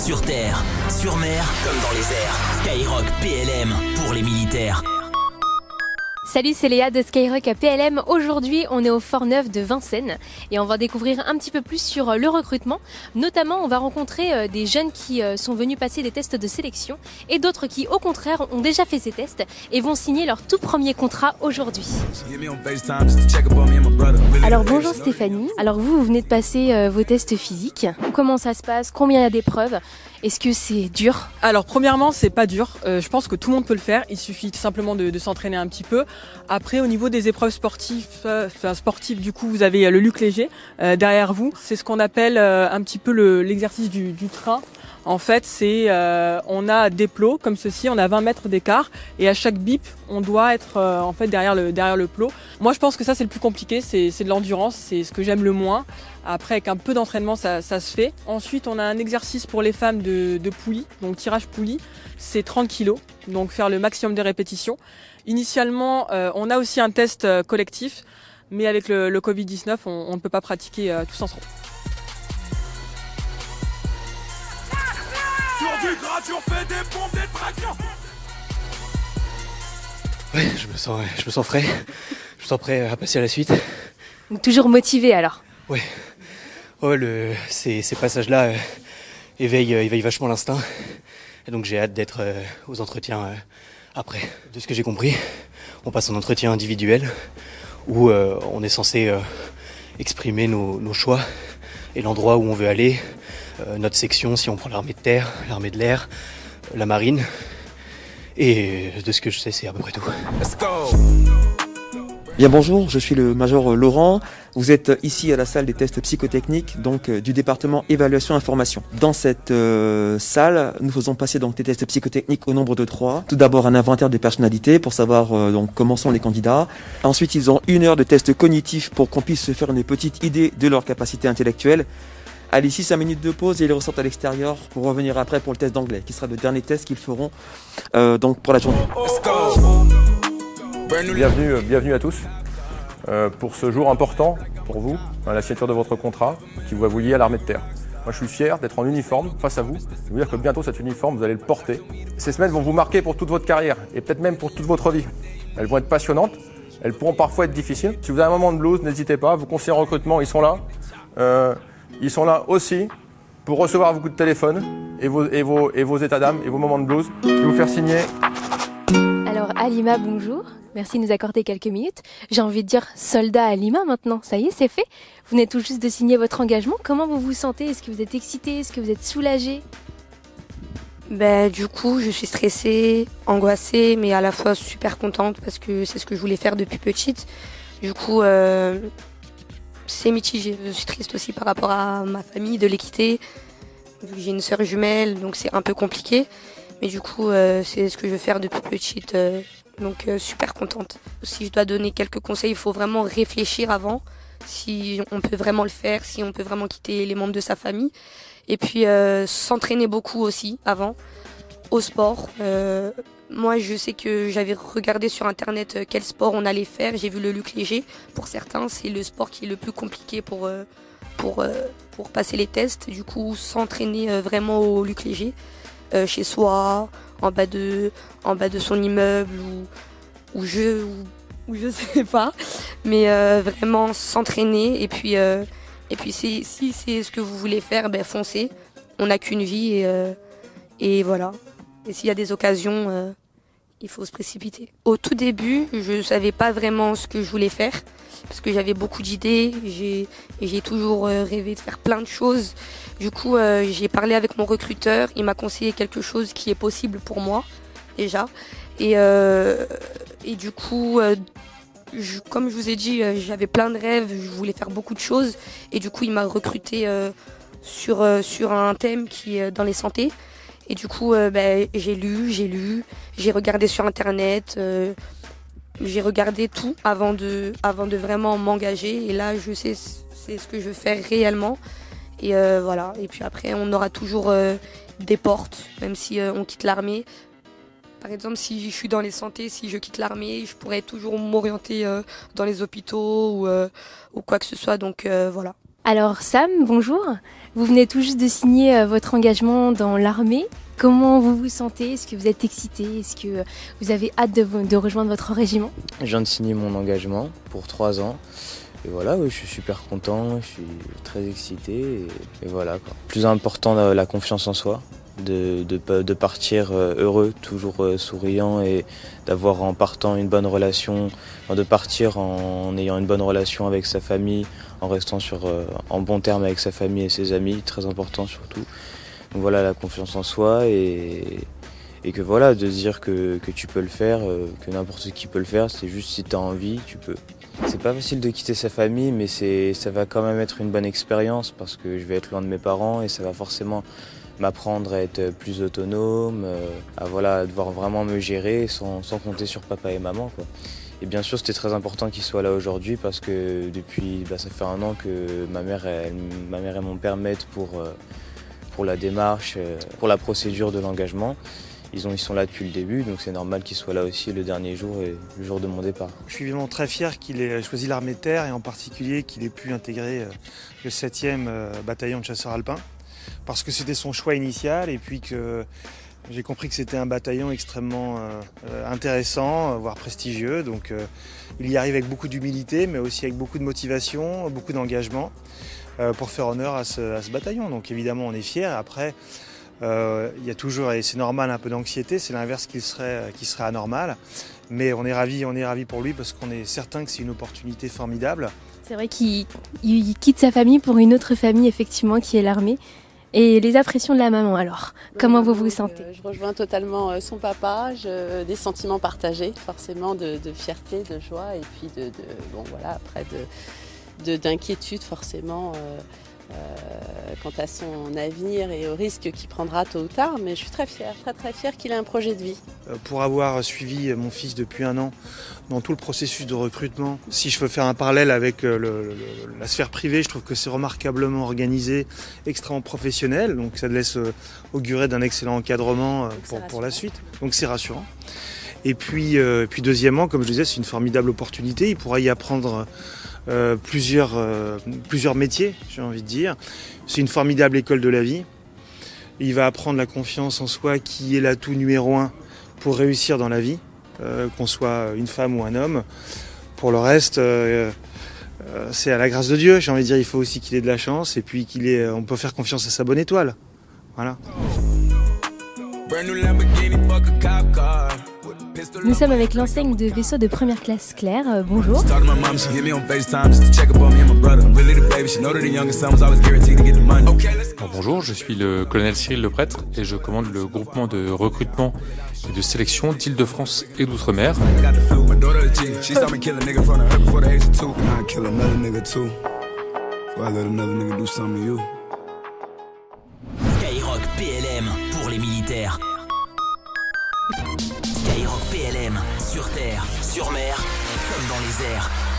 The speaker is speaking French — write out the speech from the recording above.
Sur terre, sur mer, comme dans les airs. Skyrock PLM pour les militaires. Salut, c'est Léa de Skyrock à PLM. Aujourd'hui, on est au Fort Neuf de Vincennes et on va découvrir un petit peu plus sur euh, le recrutement. Notamment, on va rencontrer euh, des jeunes qui euh, sont venus passer des tests de sélection et d'autres qui, au contraire, ont déjà fait ces tests et vont signer leur tout premier contrat aujourd'hui. Alors bonjour Stéphanie. Alors vous, vous venez de passer vos tests physiques. Comment ça se passe? Combien il y a d'épreuves? Est-ce que c'est dur? Alors premièrement, c'est pas dur. Euh, je pense que tout le monde peut le faire. Il suffit simplement de, s'entraîner un petit peu. Après, au niveau des épreuves sportives, euh, enfin sportives, du coup, vous avez euh, le luc léger derrière vous. C'est ce qu'on appelle un petit peu l'exercice du train. En fait, c'est euh, on a des plots comme ceci, on a 20 mètres d'écart et à chaque bip, on doit être euh, en fait derrière le derrière le plot. Moi, je pense que ça c'est le plus compliqué, c'est de l'endurance, c'est ce que j'aime le moins. Après, avec un peu d'entraînement, ça, ça, se fait. Ensuite, on a un exercice pour les femmes de, de poulie, donc tirage poulie, c'est 30 kg, donc faire le maximum de répétitions. Initialement, euh, on a aussi un test collectif, mais avec le, le Covid-19, on, on, ne peut pas pratiquer tous ensemble. Ouais, je me sens, je me sens frais. Je me sens prêt à passer à la suite. toujours motivé alors. Ouais. Ouais, le, ces, ces passages-là euh, éveillent, euh, éveillent vachement l'instinct. Et donc j'ai hâte d'être euh, aux entretiens euh, après. De ce que j'ai compris, on passe en entretien individuel où on est censé exprimer nos, nos choix et l'endroit où on veut aller, notre section si on prend l'armée de terre, l'armée de l'air, la marine. Et de ce que je sais, c'est à peu près tout. Bien bonjour, je suis le major Laurent. Vous êtes ici à la salle des tests psychotechniques donc euh, du département évaluation information. Dans cette euh, salle, nous faisons passer donc des tests psychotechniques au nombre de trois. Tout d'abord un inventaire des personnalités pour savoir euh, donc comment sont les candidats. Ensuite, ils ont une heure de test cognitif pour qu'on puisse se faire une petite idée de leur capacité intellectuelle. Allez, ici 5 minutes de pause et ils ressortent à l'extérieur pour revenir après pour le test d'anglais, qui sera le dernier test qu'ils feront euh, donc pour la journée. Bienvenue, euh, bienvenue à tous euh, pour ce jour important pour vous, la signature de votre contrat qui va vous lier à l'armée de terre. Moi, je suis fier d'être en uniforme face à vous. Je veux dire que bientôt, cet uniforme, vous allez le porter. Ces semaines vont vous marquer pour toute votre carrière et peut-être même pour toute votre vie. Elles vont être passionnantes. Elles pourront parfois être difficiles. Si vous avez un moment de blues, n'hésitez pas. Vos conseillers en recrutement, ils sont là. Ils sont là aussi pour recevoir vos coups de téléphone et vos, et vos, et vos états d'âme et vos moments de blues. Vais vous faire signer. Alors Alima, bonjour. Merci de nous accorder quelques minutes. J'ai envie de dire soldat Alima maintenant. Ça y est, c'est fait. Vous venez tout juste de signer votre engagement. Comment vous vous sentez? Est-ce que vous êtes excité? Est-ce que vous êtes soulagé? Ben, du coup, je suis stressée, angoissée, mais à la fois super contente parce que c'est ce que je voulais faire depuis petite. Du coup, euh, c'est mitigé. Je suis triste aussi par rapport à ma famille de l'équité. J'ai une sœur jumelle, donc c'est un peu compliqué. Mais du coup, euh, c'est ce que je veux faire depuis petite. Euh, donc euh, super contente. Si je dois donner quelques conseils, il faut vraiment réfléchir avant si on peut vraiment le faire, si on peut vraiment quitter les membres de sa famille. Et puis s'entraîner beaucoup aussi avant au sport. Moi, je sais que j'avais regardé sur internet euh, quel sport on allait faire. J'ai vu le luc léger. Pour certains, c'est le sport qui est le plus compliqué pour, euh, pour, euh, pour passer les tests. Du coup, s'entraîner vraiment au luc léger, chez soi, en bas de, en bas de son immeuble ou, ou je, ou, je sais pas. Mais vraiment s'entraîner. Et puis, et puis si, c'est ce que vous voulez faire, ben foncez. On n'a qu'une vie et, et voilà. Et s'il y a des occasions, il faut se précipiter. Au tout début, je ne savais pas vraiment ce que je voulais faire parce que j'avais beaucoup d'idées. J'ai, toujours euh, rêvé de faire plein de choses. Du coup, euh, j'ai parlé avec mon recruteur. Il m'a conseillé quelque chose qui est possible pour moi déjà. Et, euh, et du coup, comme je vous ai dit, j'avais plein de rêves. Je voulais faire beaucoup de choses. Et du coup, il m'a recruté sur, sur un thème qui est dans les santé. Et du coup, euh, ben, j'ai lu, j'ai lu, j'ai regardé sur Internet, euh, j'ai regardé tout avant de, avant de vraiment m'engager. Et là, je sais c'est ce que je veux faire réellement. Et euh, voilà. Et puis après, on aura toujours des portes, même si on quitte l'armée. Par exemple, si je suis dans les santé, si je quitte l'armée, je pourrais toujours m'orienter dans les hôpitaux ou, ou, quoi que ce soit. Donc voilà. Alors Sam, bonjour. Vous venez tout juste de signer euh, votre engagement dans l'armée. Comment vous vous sentez? Est-ce que vous êtes excité? Est-ce que vous avez hâte de, rejoindre votre régiment? Je viens de signer mon engagement pour trois ans. Et voilà, oui, je suis super content, je suis très excité. Et, voilà. Plus important, la confiance en soi de, partir euh, heureux, toujours euh, souriant et d'avoir en partant une bonne relation, de partir en ayant une bonne relation avec sa famille, en restant sur, euh, en bon terme avec sa famille et ses amis, très important surtout. Donc voilà la confiance en soi et, que voilà, de dire que, tu peux le faire, que n'importe qui peut le faire, c'est juste si tu as envie, tu peux. C'est pas facile de quitter sa famille, mais ça va quand même être une bonne expérience parce que je vais être loin de mes parents et ça va forcément m'apprendre à être plus autonome, euh, à voilà, devoir vraiment me gérer sans, compter sur papa et maman. Et bien sûr, c'était très important qu'ils soient là aujourd'hui parce que depuis, bah, ça fait un an que ma mère, ma mère et mon père m'aident pour, euh, pour la démarche, euh, pour la procédure de l'engagement. Ils, ont, ils sont là depuis le début, donc c'est normal qu'ils soient là aussi le dernier jour et le jour de mon départ. Je suis vraiment très fier qu'il ait choisi l'armée de terre et en particulier qu'il ait pu intégrer le 7e bataillon de chasseurs alpins parce que c'était son choix initial et puis que j'ai compris que c'était un bataillon extrêmement euh, intéressant, voire prestigieux. Donc euh, il y arrive avec beaucoup d'humilité, mais aussi avec beaucoup de motivation, beaucoup d'engagement euh, pour faire honneur à ce, bataillon. Donc évidemment, on est fiers. Après, il y a toujours, et c'est normal, un peu d'anxiété. C'est l'inverse qui serait, anormal. Mais on est ravis, on est ravis pour lui parce qu'on est certain que c'est une opportunité formidable. C'est vrai qu'il quitte sa famille pour une autre famille, effectivement, qui est l'armée. Et les impressions de la maman alors, comment vous vous sentez Je rejoins totalement euh, son papa, des sentiments partagés, forcément de, fierté, de joie et puis de, bon voilà après de d'inquiétude forcément. Euh, euh, quant à son avenir et au risque qu'il prendra tôt ou tard, mais je suis très fière, très très fière qu'il ait un projet de vie. Euh, pour avoir suivi mon fils depuis un an dans tout le processus de recrutement, si je veux faire un parallèle avec euh, la sphère privée, je trouve que c'est remarquablement organisé, extrêmement professionnel, donc ça laisse augurer d'un excellent encadrement pour, pour la suite, donc c'est rassurant. Et puis, puis deuxièmement, comme je disais, c'est une formidable opportunité, il pourra y apprendre euh, plusieurs, euh, plusieurs métiers, j'ai envie de dire. C'est une formidable école de la vie. Il va apprendre la confiance en soi qui est l'atout numéro un pour réussir dans la vie, euh, qu'on soit une femme ou un homme. Pour le reste, c'est à la grâce de Dieu, j'ai envie de dire, il faut aussi qu'il ait de la chance et puis qu'il ait, on peut faire confiance à sa bonne étoile. Voilà. Nous sommes avec l'enseigne de vaisseau de première classe Claire. Euh, bonjour. bonjour, je suis le colonel Cyril Le Prêtre et je commande le groupement de recrutement et de sélection d'Île-de-France et d'Outre-mer. Skyrock PLM pour les militaires. PLM, sur terre, sur mer, comme dans les airs.